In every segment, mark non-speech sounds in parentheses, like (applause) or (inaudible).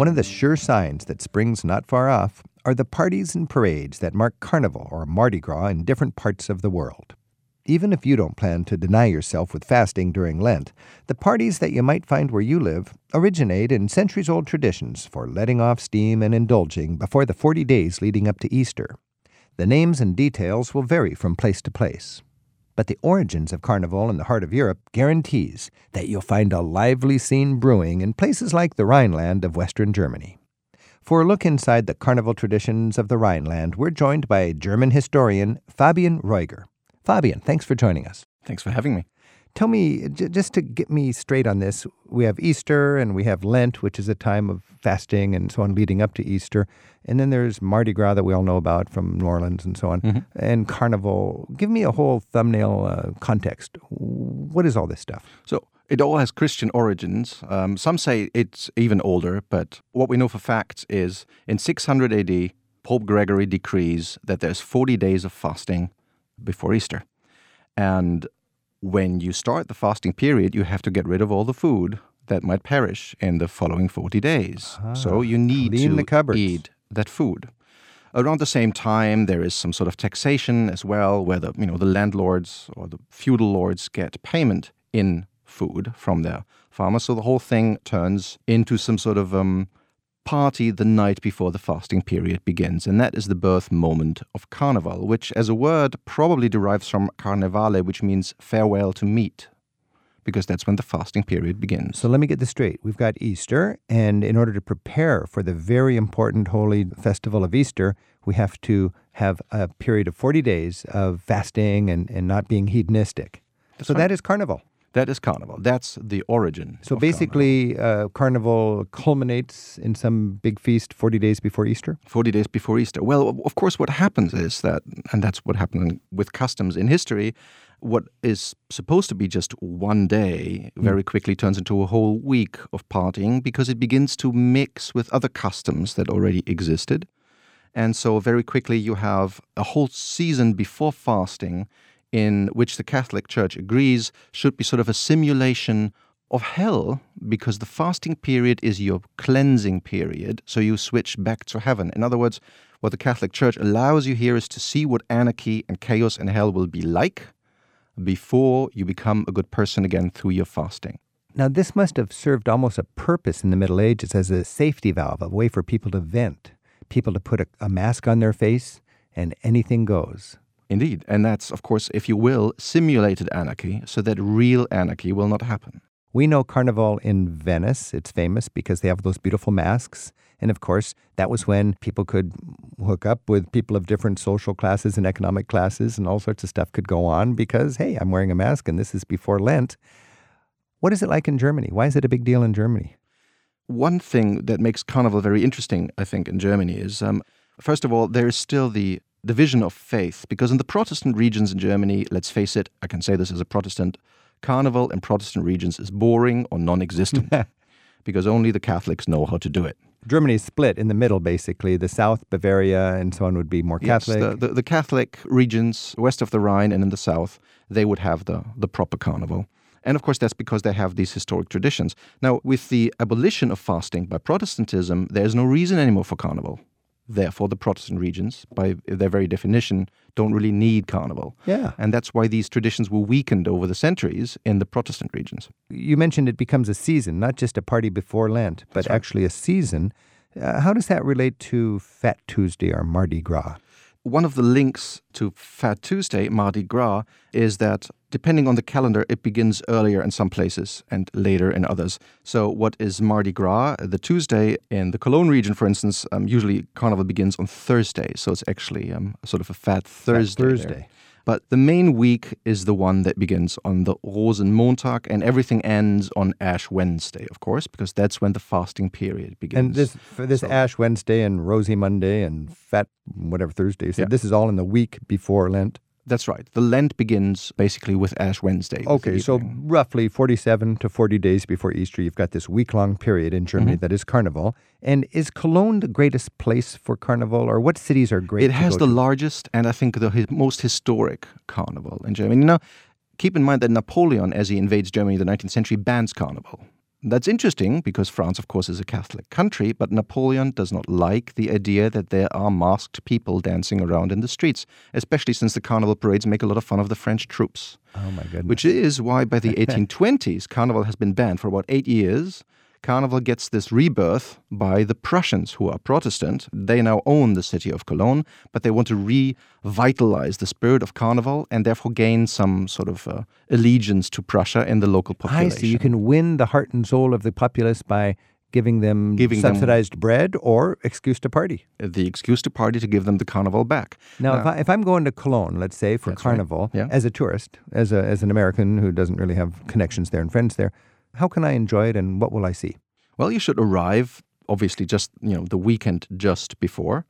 One of the sure signs that spring's not far off are the parties and parades that mark Carnival or Mardi Gras in different parts of the world. Even if you don't plan to deny yourself with fasting during Lent, the parties that you might find where you live originate in centuries old traditions for letting off steam and indulging before the 40 days leading up to Easter. The names and details will vary from place to place. But the origins of Carnival in the heart of Europe guarantees that you'll find a lively scene brewing in places like the Rhineland of Western Germany. For a look inside the carnival traditions of the Rhineland, we're joined by German historian Fabian Rüger. Fabian, thanks for joining us. Thanks for having me. Tell me, j- just to get me straight on this, we have Easter and we have Lent, which is a time of fasting and so on leading up to Easter. And then there's Mardi Gras that we all know about from New Orleans and so on, Mhm. and Carnival. Give me a whole thumbnail uh, context. What is all this stuff? So it all has Christian origins. Um, some say it's even older, but what we know for facts is in 600 AD, Pope Gregory decrees that there's 40 days of fasting before Easter. And when you start the fasting period, you have to get rid of all the food that might perish in the following 40 days. so you need to the eat that food. Around the same time, there is some sort of taxation as well, where the you know the landlords or the feudal lords get payment in food from their farmers. So the whole thing turns into some sort of um, party the night before the fasting period begins, and that is the birth moment of Carnival, which, as a word, probably derives from carnevale, which means farewell to meat, because that's when the fasting period begins. So let me get this straight. We've got Easter, and in order to prepare for the very important holy festival of Easter, we have to have a period of 40 days of fasting and, and not being hedonistic. so right. that is Carnival. That is Carnival. That's the origin. So basically, uh, Carnival culminates in some big feast 40 days before Easter. 40 days before Easter. Well, of course, what happens is that, and that's what happened with customs in history, what is supposed to be just one day very quickly turns into a whole week of partying because it begins to mix with other customs that already existed. And so, very quickly, you have a whole season before fasting in which the Catholic Church agrees should be sort of a simulation of hell because the fasting period is your cleansing period. So you switch back to heaven. In other words, what the Catholic Church allows you here is to see what anarchy and chaos and hell will be like before you become a good person again through your fasting. Now, this must have served almost a purpose in the Middle Ages as a safety valve, a way for people to vent, people to put a, a mask on their face, and anything goes. Indeed. And that's, of course, if you will, simulated anarchy so that real anarchy will not happen. We know Carnival in Venice. It's famous because they have those beautiful masks. And of course, that was when people could hook up with people of different social classes and economic classes, and all sorts of stuff could go on because, hey, I'm wearing a mask and this is before Lent. What is it like in Germany? Why is it a big deal in Germany? One thing that makes Carnival very interesting, I think, in Germany is, um, first of all, there is still the division of faith, because in the Protestant regions in Germany, let's face it, I can say this as a Protestant, Carnival in Protestant regions is boring or non existent, (laughs) because only the Catholics know how to do it. Germany is split in the middle, basically. The South, Bavaria, and so on would be more Yes, Catholic. the, the, the Catholic regions west of the Rhine and in the south, they would have the, the proper carnival. And of course, that's because they have these historic traditions. Now, with the abolition of fasting by Protestantism, there's no reason anymore for carnival. Therefore, the Protestant regions, by their very definition, don't really need carnival. yeah. And that's why these traditions were weakened over the centuries in the Protestant regions. You mentioned it becomes a season, not just a party before Lent, but actually a season. Uh, how does that relate to Fat Tuesday or Mardi Gras? One of the links to Fat Tuesday, Mardi Gras, is that depending on the calendar, it begins earlier in some places and later in others. So, what is Mardi Gras? The Tuesday in the Cologne region, for instance, um, usually Carnival begins on Thursday. So, it's actually um, sort of a Fat Thursday. there. Thursday. But the main week is the one that begins on the Rosenmontag, and everything ends on Ash Wednesday, of course, because that's when the fasting period begins. And this for this So- Ash Wednesday and Rosy Monday and Fat whatever Thursday. So Yeah. this is all in the week before Lent. That's right. The Lent begins basically with Ash Wednesday. Okay, so roughly 47 to 40 days before Easter, you've got this week long period in Germany Mm-hmm. that is Carnival. And is Cologne the greatest place for Carnival, or what cities are great? It has the to? largest and I think the most historic carnival in Germany. Now, keep in mind that Napoleon, as he invades Germany in the 19th century, bans carnival. That's interesting because France, of course, is a Catholic country, but Napoleon does not like the idea that there are masked people dancing around in the streets, especially since the carnival parades make a lot of fun of the French troops. Oh, my goodness. Which is why by the (laughs) 1820s, carnival has been banned for about eight years. Carnival gets this rebirth by the Prussians, who are Protestant. They now own the city of Cologne, but they want to revitalize the spirit of Carnival and therefore gain some sort of uh, allegiance to Prussia in the local population. I see. You can win the heart and soul of the populace by giving them Giving them- subsidized bread or excuse to party. the excuse to party to give them the carnival back. Now, if, I, if I'm going to Cologne, let's say for That's right. Carnival, Yeah. as a tourist, as a as an American who doesn't really have connections there and friends there, how can I enjoy it and what will I see? Well, you should arrive obviously just you know the weekend just before,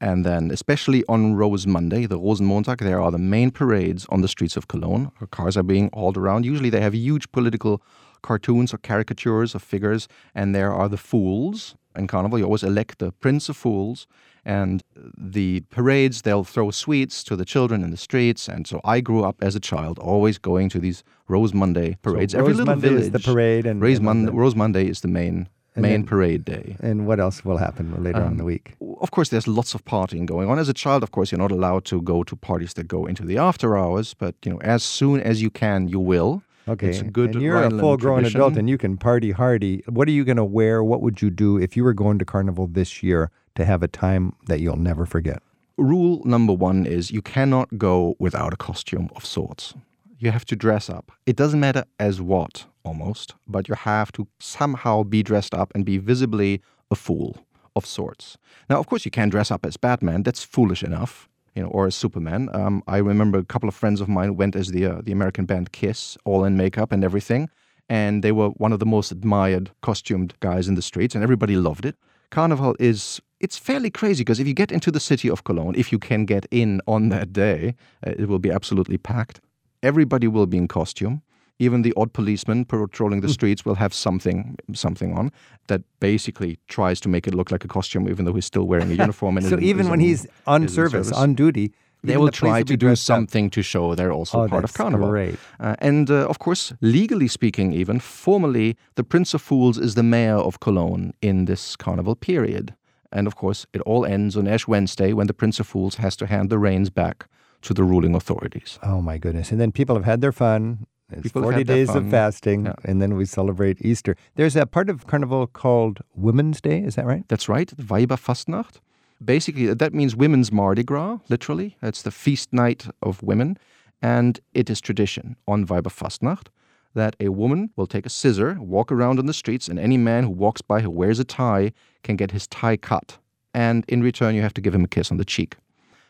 and then especially on Rose Monday, the Rosenmontag, there are the main parades on the streets of Cologne. Cars are being hauled around. Usually, they have huge political cartoons or caricatures of figures, and there are the fools. In Carnival, you always elect the Prince of Fools, and the parades they'll throw sweets to the children in the streets. And so I grew up as a child always going to these Rose Monday parades. Every Rose little Monday village is the parade and- Rose, and Mon- the- Rose Monday is the main main then- parade day. And what else will happen later on in the um, week? Of course, there's lots of partying going on. As a child, of course, you're not allowed to go to parties that go into the after hours. But you know, as soon as you can, you will. Okay, it's a good and you're a full-grown tradition. adult and you can party hardy. What are you going to wear? What would you do if you were going to Carnival this year to have a time that you'll never forget? Rule number one is you cannot go without a costume of sorts. You have to dress up. It doesn't matter as what, almost, but you have to somehow be dressed up and be visibly a fool of sorts. Now, of course, you can dress up as Batman. That's foolish enough, you know, or as Superman. Um, I remember a couple of friends of mine went as the uh, the American band Kiss, all in makeup and everything, and they were one of the most admired costumed guys in the streets, and everybody loved it. Carnival is it's fairly crazy because if you get into the city of Cologne, if you can get in on that day, uh, it will be absolutely packed. Everybody will be in costume. Even the odd policeman patrolling the streets will have something something on that basically tries to make it look like a costume, even though he's still wearing a (laughs) uniform. And So is- even is when in- he's on service, service. on duty, they will the try to do dressed up. something to show they're also Oh, part of Carnival. great. Uh, and uh, of course, legally speaking, even formally, the Prince of Fools is the mayor of Cologne in this carnival period. And of course, it all ends on Ash Wednesday when the Prince of Fools has to hand the reins back to the ruling authorities. Oh my goodness! And then people have had their fun. It's People forty had their days of fasting, Yeah. and then we celebrate Easter. There's a part of Carnival called Women's Day. Is that right? That's right, Weiberfastnacht. Basically, uh, that means women's Mardi Gras, literally. It's the feast night of women. And it is tradition on Weiberfastnacht that a woman will take a scissor, walk around on the streets, and any man who walks by who wears a tie can get his tie cut. And in return, you have to give him a kiss on the cheek.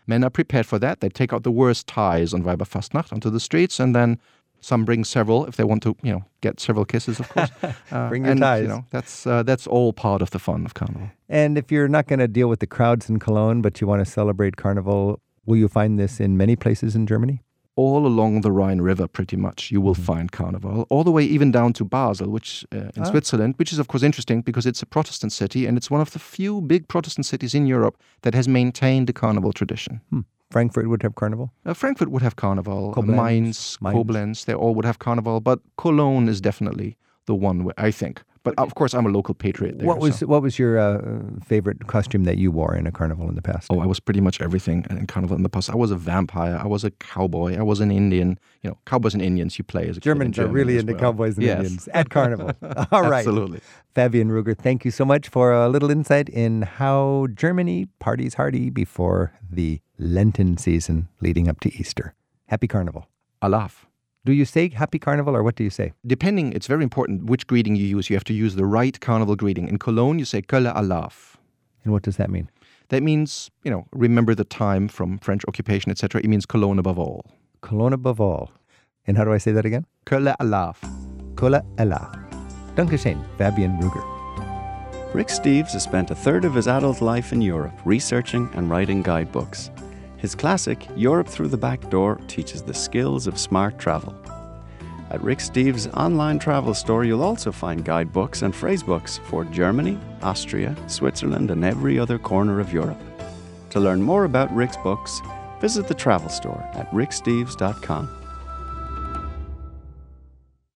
Men are prepared for that. They take out the worst ties on Weiberfastnacht onto the streets, and then some bring several if they want to, you know, get several kisses, of course. (laughs) Uh, Bring your and, ties. You know, that's uh, that's all part of the fun of Carnival. And if you're not going to deal with the crowds in Cologne, but you want to celebrate Carnival, will you find this in many places in Germany? all along the Rhine River, pretty much, you will find Carnival, all the way even down to Basel, which uh, in Ah. Switzerland, which is of course interesting because it's a Protestant city and it's one of the few big Protestant cities in Europe that has maintained the Carnival tradition. Hmm. Frankfurt would have Carnival. Uh, Frankfurt would have Carnival, uh, Koblenz, Mainz, Mainz. Koblenz, they all would have Carnival, but Cologne is definitely the one, where, I think. But of course, I'm a local patriot there. what was so- what was your uh, favorite costume that you wore in a carnival in the past? Oh, I was pretty much everything in Carnival in the past. I was a vampire. I was a cowboy. I was an Indian. You know, cowboys and Indians you play as a kid in Germans are really into well. cowboys and Yes. Indians at Carnival. (laughs) All right. Absolutely. Fabian Rüger, thank you so much for a little insight in how Germany parties hardy before the Lenten season leading up to Easter. Happy Carnival. Alaf. Do you say Happy Carnival or what do you say? Depending, it's very important which greeting you use. You have to use the right carnival greeting. In Cologne, you say Kölle Alaf. And what does that mean? That means, you know, remember the time from French occupation, etc. It means Cologne above all. Cologne above all. And how do I say that again? Kölle Alaf. Kola Ella. Dankeschön, Fabian Rüger. Rick Steves has spent a third of his adult life in Europe researching and writing guidebooks. His classic, Europe Through the Back Door, teaches the skills of smart travel. At Rick Steves' online travel store, you'll also find guidebooks and phrasebooks for Germany, Austria, Switzerland, and every other corner of Europe. To learn more about Rick's books, visit the travel store at ricksteves.com.